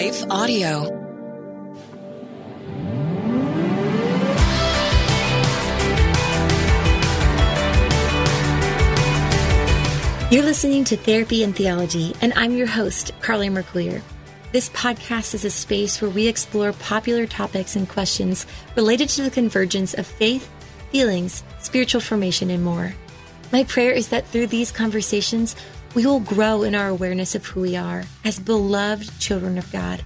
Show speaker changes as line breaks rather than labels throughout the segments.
Life Audio.
You're listening to Therapy and Theology, and I'm your host, Carley Marcouillier. This podcast is a space where we explore popular topics and questions related to the convergence of faith, feelings, spiritual formation, and more. My prayer is that through these conversations, we will grow in our awareness of who we are as beloved children of God.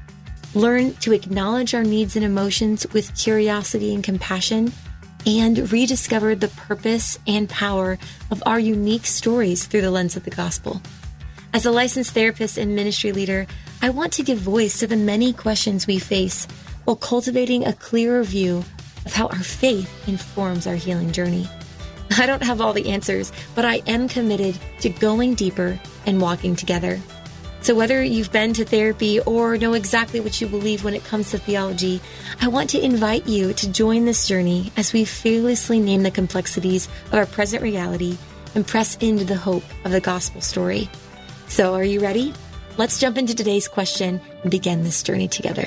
Learn to acknowledge our needs and emotions with curiosity and compassion, and rediscover the purpose and power of our unique stories through the lens of the gospel. As a licensed therapist and ministry leader, I want to give voice to the many questions we face while cultivating a clearer view of how our faith informs our healing journey. I don't have all the answers, but I am committed to going deeper and walking together. So, whether you've been to therapy or know exactly what you believe when it comes to theology, I want to invite you to join this journey as we fearlessly name the complexities of our present reality and press into the hope of the gospel story. So, are you ready? Let's jump into today's question and begin this journey together.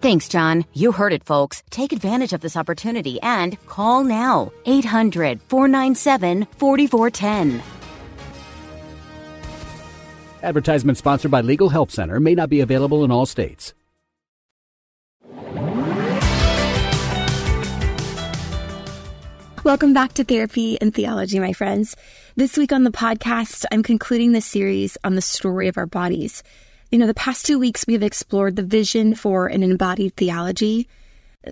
Thanks, John. You heard it, folks. Take advantage of this opportunity and call now 800 497 4410.
Advertisement sponsored by Legal Help Center may not be available in all states.
Welcome back to Therapy and Theology, my friends. This week on the podcast, I'm concluding the series on the story of our bodies. You know, the past two weeks we have explored the vision for an embodied theology,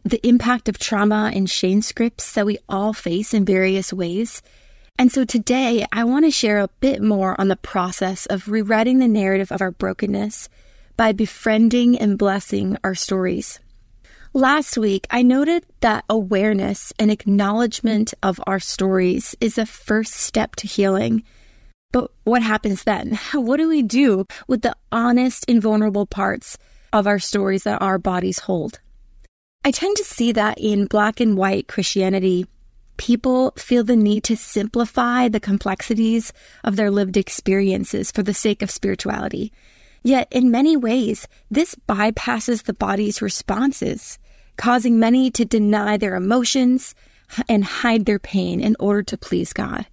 the impact of trauma and shame scripts that we all face in various ways. And so today I want to share a bit more on the process of rewriting the narrative of our brokenness by befriending and blessing our stories. Last week, I noted that awareness and acknowledgement of our stories is a first step to healing. But what happens then? What do we do with the honest and vulnerable parts of our stories that our bodies hold? I tend to see that in black and white Christianity, people feel the need to simplify the complexities of their lived experiences for the sake of spirituality. Yet, in many ways, this bypasses the body's responses causing many to deny their emotions and hide their pain in order to please God.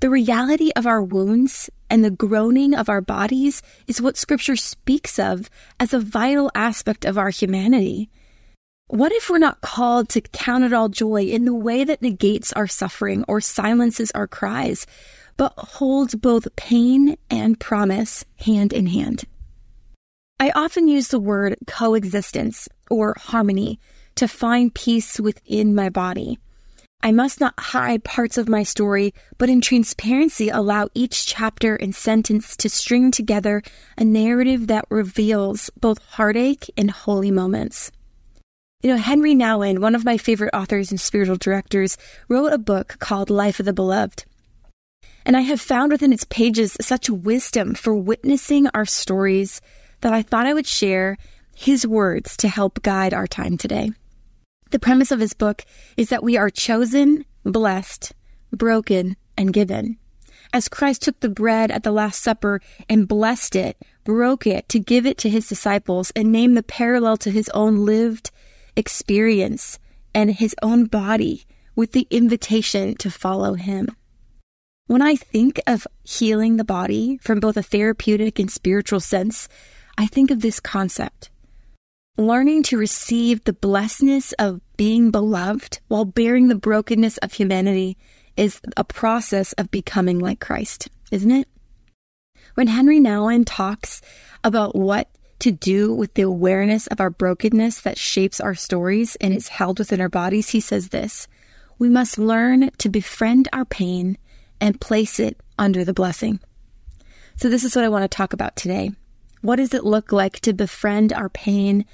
The reality of our wounds and the groaning of our bodies is what Scripture speaks of as a vital aspect of our humanity. What if we're not called to count it all joy in the way that negates our suffering or silences our cries, but holds both pain and promise hand in hand? I often use the word coexistence or harmony to find peace within my body. I must not hide parts of my story, but in transparency allow each chapter and sentence to string together a narrative that reveals both heartache and holy moments. You know, Henri Nouwen, one of my favorite authors and spiritual directors, wrote a book called Life of the Beloved. And I have found within its pages such wisdom for witnessing our stories that I thought I would share his words to help guide our time today. The premise of his book is that we are chosen, blessed, broken, and given. As Christ took the bread at the Last Supper and blessed it, broke it to give it to his disciples, and named the parallel to his own lived experience and his own body with the invitation to follow him. When I think of healing the body from both a therapeutic and spiritual sense, I think of this concept learning to receive the blessedness of being beloved while bearing the brokenness of humanity is a process of becoming like Christ, isn't it? When Henri Nouwen talks about what to do with the awareness of our brokenness that shapes our stories and is held within our bodies, he says this We must learn to befriend our pain and place it under the blessing. So, this is what I want to talk about today. What does it look like to befriend our pain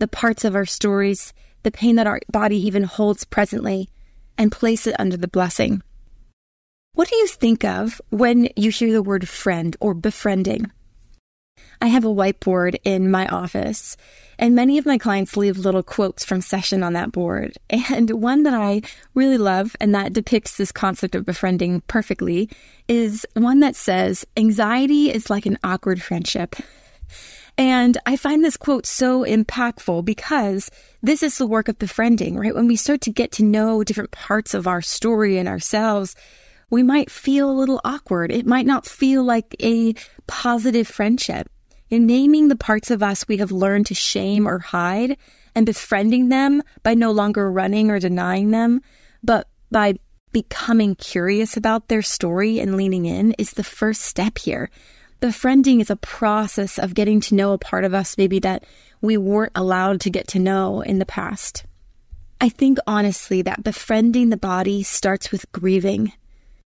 the parts of our stories, the pain that our body even holds presently, and place it under the blessing. What do you think of when you hear the word friend or befriending? I have a whiteboard in my office, and many of my clients leave little quotes from session on that board. And one that I really love and that depicts this concept of befriending perfectly is one that says, Anxiety is like an awkward friendship. And I find this quote so impactful because this is the work of befriending, right? When we start to get to know different parts of our story and ourselves, we might feel a little awkward. It might not feel like a positive friendship. In naming the parts of us we have learned to shame or hide and befriending them by no longer running or denying them, but by becoming curious about their story and leaning in is the first step here. Befriending is a process of getting to know a part of us maybe that we weren't allowed to get to know in the past. I think honestly that befriending the body starts with grieving.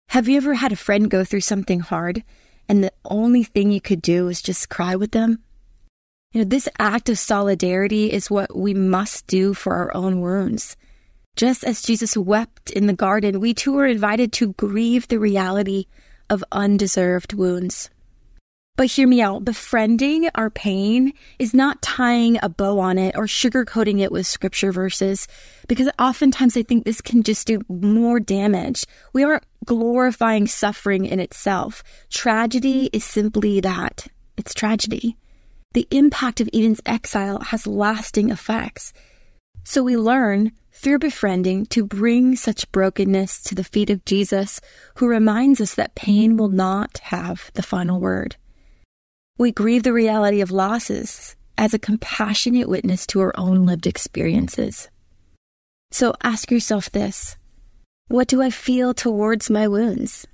Have you ever had a friend go through something hard and the only thing you could do is just cry with them? You know, this act of solidarity is what we must do for our own wounds. Just as Jesus wept in the garden, we too are invited to grieve the reality of undeserved wounds. But hear me out. Befriending our pain is not tying a bow on it or sugarcoating it with scripture verses, because oftentimes I think this can just do more damage. We aren't glorifying suffering in itself. Tragedy is simply that it's tragedy. The impact of Eden's exile has lasting effects. So we learn through befriending to bring such brokenness to the feet of Jesus, who reminds us that pain will not have the final word. We grieve the reality of losses as a compassionate witness to our own lived experiences. So ask yourself this What do I feel towards my wounds?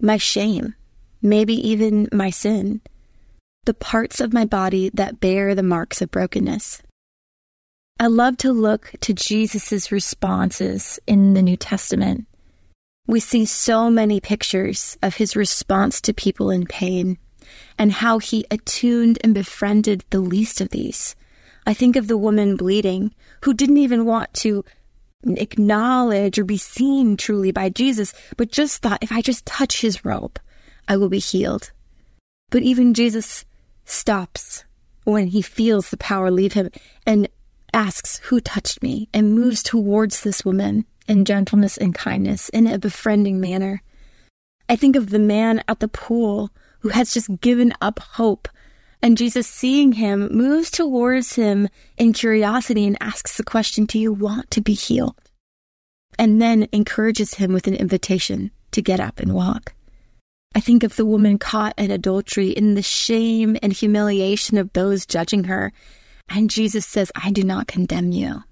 My shame, maybe even my sin, the parts of my body that bear the marks of brokenness. I love to look to Jesus' responses in the New Testament. We see so many pictures of his response to people in pain and how he attuned and befriended the least of these. I think of the woman bleeding who didn't even want to acknowledge or be seen truly by Jesus, but just thought, if I just touch his robe, I will be healed. But even Jesus stops when he feels the power leave him and asks, Who touched me? and moves towards this woman in gentleness and kindness in a befriending manner. I think of the man at the pool who has just given up hope. And Jesus, seeing him, moves towards him in curiosity and asks the question, Do you want to be healed? And then encourages him with an invitation to get up and walk. I think of the woman caught in adultery in the shame and humiliation of those judging her. And Jesus says, I do not condemn you.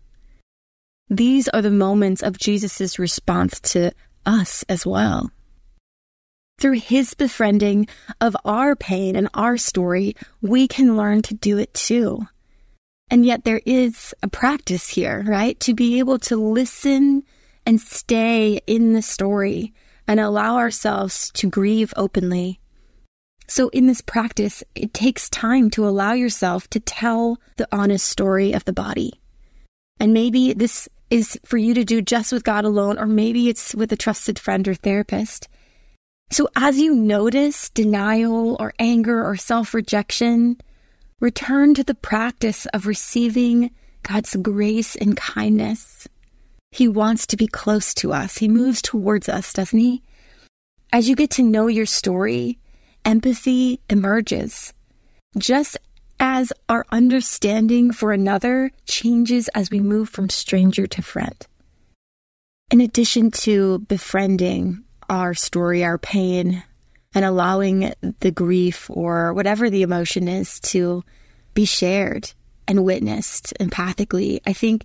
These are the moments of Jesus' response to us as well. Through his befriending of our pain and our story, we can learn to do it too. And yet there is a practice here, right? To be able to listen and stay in the story and allow ourselves to grieve openly. So in this practice, it takes time to allow yourself to tell the honest story of the body. And maybe this is for you to do just with God alone, or maybe it's with a trusted friend or therapist. So as you notice denial or anger or self rejection, return to the practice of receiving God's grace and kindness. He wants to be close to us. He moves towards us, doesn't he? As you get to know your story, empathy emerges. Just as our understanding for another changes as we move from stranger to friend. In addition to befriending our story, our pain, and allowing the grief or whatever the emotion is to be shared and witnessed empathically, I think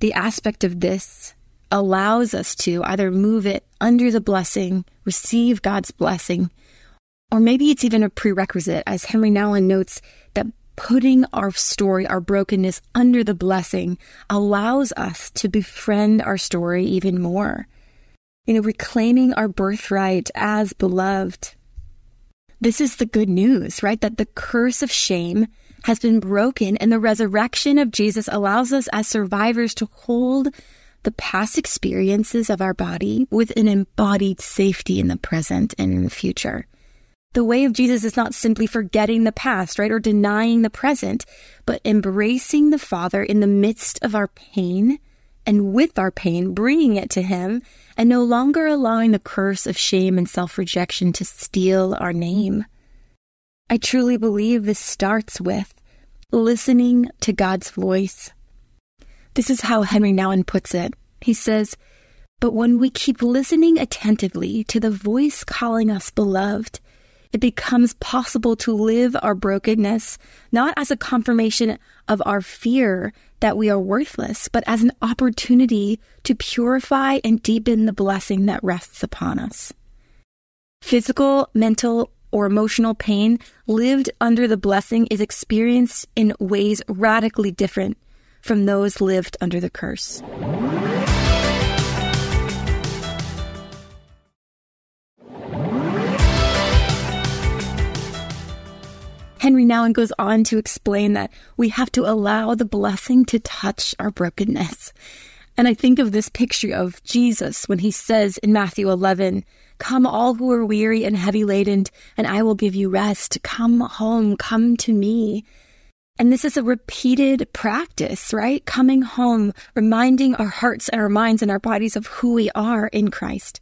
the aspect of this allows us to either move it under the blessing, receive God's blessing, or maybe it's even a prerequisite, as Henri Nouwen notes, that putting our story, our brokenness under the blessing allows us to befriend our story even more. You know, reclaiming our birthright as beloved. This is the good news, right? That the curse of shame has been broken and the resurrection of Jesus allows us as survivors to hold the past experiences of our body with an embodied safety in the present and in the future. The way of Jesus is not simply forgetting the past, right, or denying the present, but embracing the Father in the midst of our pain and with our pain, bringing it to Him and no longer allowing the curse of shame and self rejection to steal our name. I truly believe this starts with listening to God's voice. This is how Henri Nouwen puts it. He says, But when we keep listening attentively to the voice calling us beloved, it becomes possible to live our brokenness not as a confirmation of our fear that we are worthless, but as an opportunity to purify and deepen the blessing that rests upon us. Physical, mental, or emotional pain lived under the blessing is experienced in ways radically different from those lived under the curse. Henri Nouwen goes on to explain that we have to allow the blessing to touch our brokenness. And I think of this picture of Jesus when he says in Matthew 11, Come, all who are weary and heavy laden, and I will give you rest. Come home, come to me. And this is a repeated practice, right? Coming home, reminding our hearts and our minds and our bodies of who we are in Christ.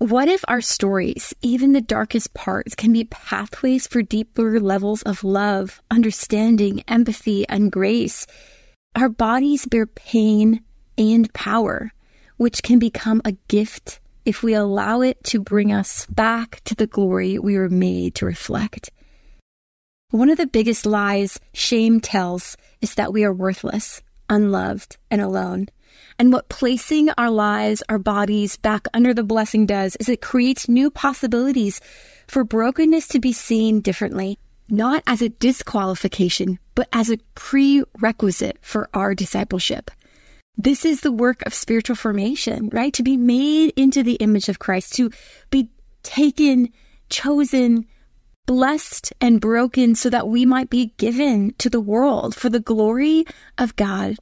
What if our stories, even the darkest parts, can be pathways for deeper levels of love, understanding, empathy, and grace? Our bodies bear pain and power, which can become a gift if we allow it to bring us back to the glory we were made to reflect. One of the biggest lies shame tells is that we are worthless, unloved, and alone. And what placing our lives, our bodies back under the blessing does is it creates new possibilities for brokenness to be seen differently, not as a disqualification, but as a prerequisite for our discipleship. This is the work of spiritual formation, right? To be made into the image of Christ, to be taken, chosen, blessed, and broken so that we might be given to the world for the glory of God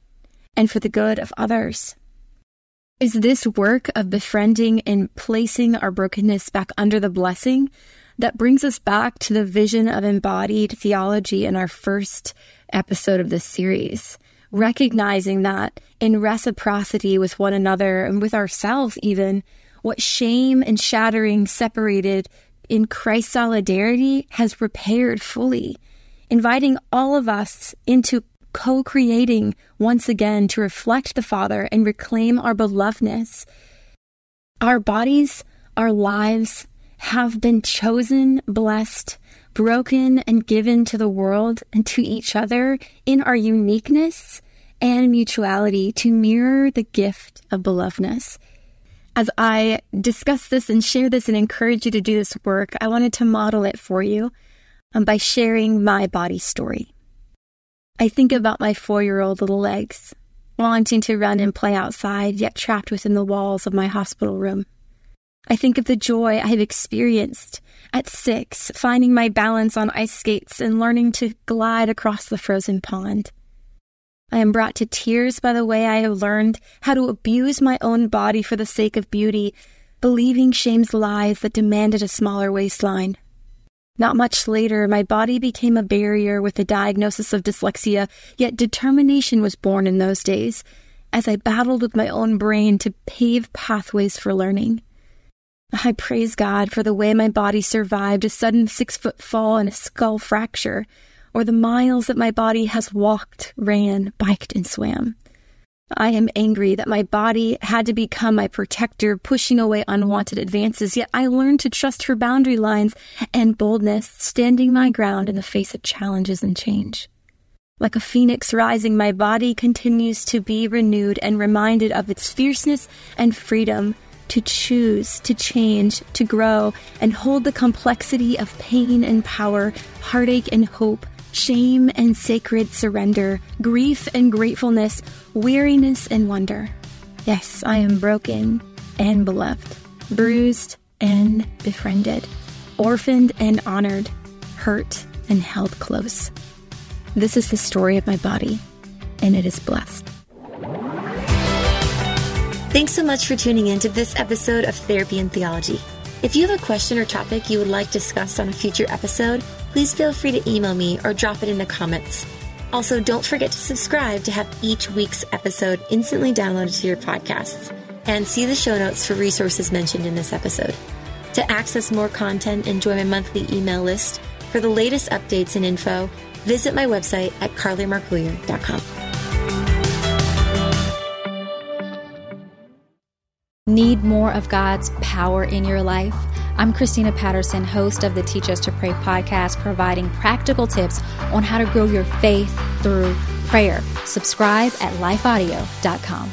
and for the good of others. Is this work of befriending and placing our brokenness back under the blessing that brings us back to the vision of embodied theology in our first episode of this series? Recognizing that in reciprocity with one another and with ourselves, even, what shame and shattering separated in Christ's solidarity has repaired fully, inviting all of us into co creating once again to reflect the Father and reclaim our belovedness. Our bodies, our lives have been chosen, blessed, broken, and given to the world and to each other in our uniqueness and mutuality to mirror the gift of belovedness. As I discuss this and share this and encourage you to do this work, I wanted to model it for you um, by sharing my body story. I think about my four year old little legs, wanting to run and play outside, yet trapped within the walls of my hospital room. I think of the joy I have experienced at six, finding my balance on ice skates and learning to glide across the frozen pond. I am brought to tears by the way I have learned how to abuse my own body for the sake of beauty, believing shame's lies that demanded a smaller waistline. Not much later, my body became a barrier with the diagnosis of dyslexia, yet determination was born in those days as I battled with my own brain to pave pathways for learning. I praise God for the way my body survived a sudden six foot fall and a skull fracture, or the miles that my body has walked, ran, biked, and swam. I am angry that my body had to become my protector, pushing away unwanted advances, yet I learned to trust her boundary lines and boldness, standing my ground in the face of challenges and change. Like a phoenix rising, my body continues to be renewed and reminded of its fierceness and freedom to choose, to change, to grow, and hold the complexity of pain and power, heartache and hope, shame and sacred surrender, grief and gratefulness, weariness and wonder. Yes, I am broken and beloved, bruised and befriended, orphaned and honored, hurt and held close. This is the story of my body, and it is blessed.
Thanks so much for tuning in to this episode of Therapy and Theology. If you have a question or topic you would like discussed on a future episode, please feel free to email me or drop it in the comments. Also, don't forget to subscribe to have each week's episode instantly downloaded to your podcasts and see the show notes for resources mentioned in this episode. To access more content and join my monthly email list for the latest updates and info, visit my website at carleymarcouillier.com.
Need more of God's power in your life? I'm Christina Patterson, host of the Teach Us to Pray podcast, providing practical tips on how to grow your faith through prayer. Subscribe at lifeaudio.com.